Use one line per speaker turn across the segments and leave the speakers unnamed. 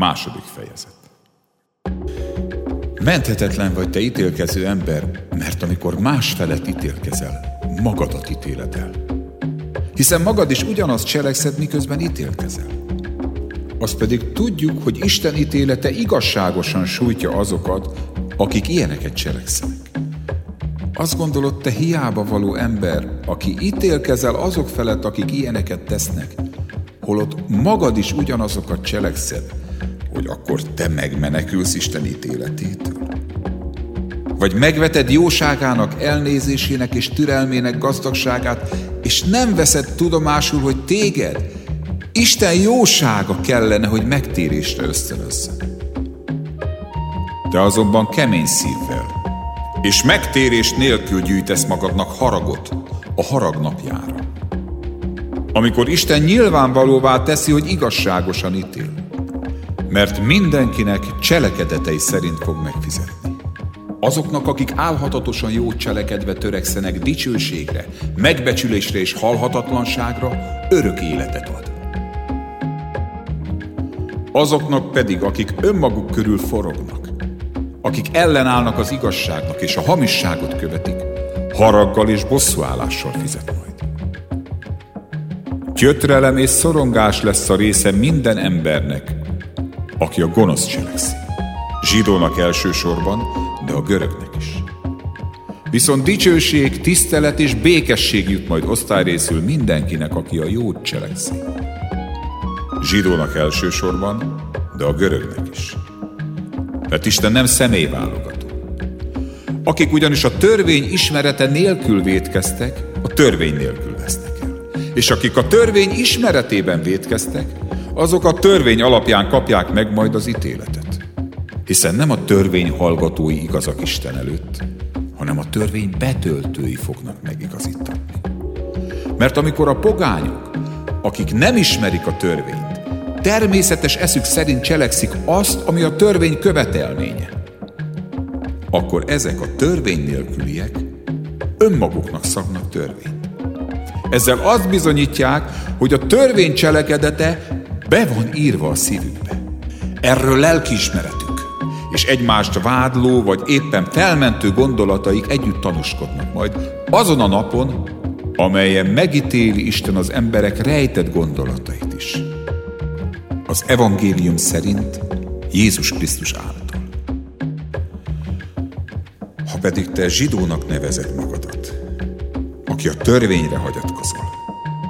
Második fejezet. Menthetetlen vagy te ítélkező ember, mert amikor más felett ítélkezel, magadat ítéled el. Hiszen magad is ugyanazt cselekszed, miközben ítélkezel. Azt pedig tudjuk, hogy Isten ítélete igazságosan sújtja azokat, akik ilyeneket cselekszenek. Azt gondolod, te hiába való ember, aki ítélkezel azok felett, akik ilyeneket tesznek, holott magad is ugyanazokat cselekszed, hogy akkor te megmenekülsz Isten ítéletétől? Vagy megveted jóságának, elnézésének és türelmének gazdagságát, és nem veszed tudomásul, hogy téged Isten jósága kellene, hogy megtérésre ösztönözze. Te azonban kemény szívvel, és megtérés nélkül gyűjtesz magadnak haragot a harag napjára. Amikor Isten nyilvánvalóvá teszi, hogy igazságosan ítél, mert mindenkinek cselekedetei szerint fog megfizetni. Azoknak, akik álhatatosan jót cselekedve törekszenek dicsőségre, megbecsülésre és halhatatlanságra, örök életet ad. Azoknak pedig, akik önmaguk körül forognak, akik ellenállnak az igazságnak és a hamisságot követik, haraggal és bosszúállással fizet majd. Gyötrelem és szorongás lesz a része minden embernek, aki a gonosz cselekszi. Zsidónak elsősorban, de a görögnek is. Viszont dicsőség, tisztelet és békesség jut majd osztályrészül mindenkinek, aki a jót cselekszi. Zsidónak elsősorban, de a görögnek is. Mert Isten nem személyválogató. Akik ugyanis a törvény ismerete nélkül védkeztek, a törvény nélkül vesznek el. És akik a törvény ismeretében védkeztek, azok a törvény alapján kapják meg majd az ítéletet. Hiszen nem a törvény hallgatói igazak Isten előtt, hanem a törvény betöltői fognak megigazítani. Mert amikor a pogányok, akik nem ismerik a törvényt, természetes eszük szerint cselekszik azt, ami a törvény követelménye, akkor ezek a törvény nélküliek önmaguknak szabnak törvényt. Ezzel azt bizonyítják, hogy a törvény cselekedete be van írva a szívükbe. Erről lelkiismeretük, és egymást vádló vagy éppen felmentő gondolataik együtt tanúskodnak majd azon a napon, amelyen megítéli Isten az emberek rejtett gondolatait is. Az evangélium szerint Jézus Krisztus által. Ha pedig te zsidónak nevezed magadat, aki a törvényre hagyatkozol,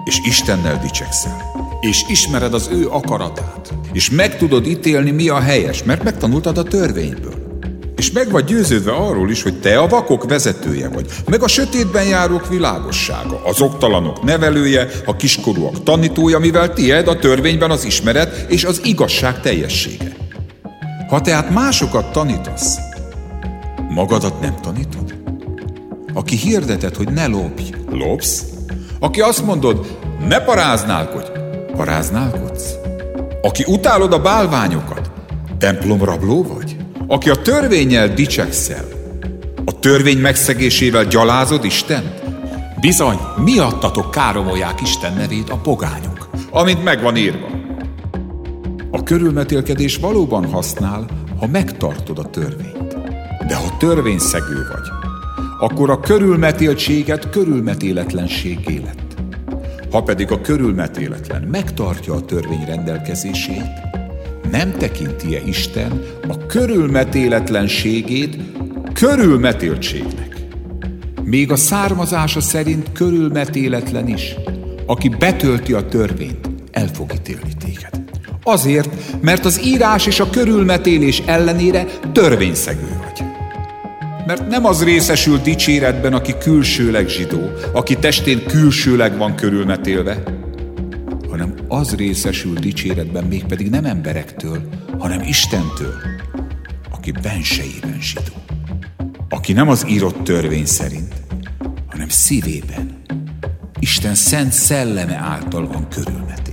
és Istennel dicsekszel, és ismered az ő akaratát, és meg tudod ítélni, mi a helyes, mert megtanultad a törvényből. És meg vagy győződve arról is, hogy te a vakok vezetője vagy, meg a sötétben járók világossága, az oktalanok nevelője, a kiskorúak tanítója, mivel tied a törvényben az ismeret és az igazság teljessége. Ha tehát másokat tanítasz, magadat nem tanítod? Aki hirdeted, hogy ne lopj, lopsz? Aki azt mondod, ne paráználkodj, paráználkodsz? Aki utálod a bálványokat, templomrabló vagy? Aki a törvényel dicsekszel, a törvény megszegésével gyalázod Istent? Bizony, miattatok káromolják Isten nevét a pogányok, amint megvan írva. A körülmetélkedés valóban használ, ha megtartod a törvényt. De ha törvényszegő vagy, akkor a körülmetéltséget körülmetéletlenség élet. Ha pedig a körülmetéletlen megtartja a törvény rendelkezését, nem tekinti-e Isten a körülmetéletlenségét körülmetéltségnek. Még a származása szerint körülmetéletlen is, aki betölti a törvényt, el fog ítélni téged. Azért, mert az írás és a körülmetélés ellenére törvényszegő vagy. Mert nem az részesül dicséretben, aki külsőleg zsidó, aki testén külsőleg van körülmetélve, hanem az részesül dicséretben mégpedig nem emberektől, hanem Istentől, aki bensejében zsidó. Aki nem az írott törvény szerint, hanem szívében, Isten szent szelleme által van körülmetélve.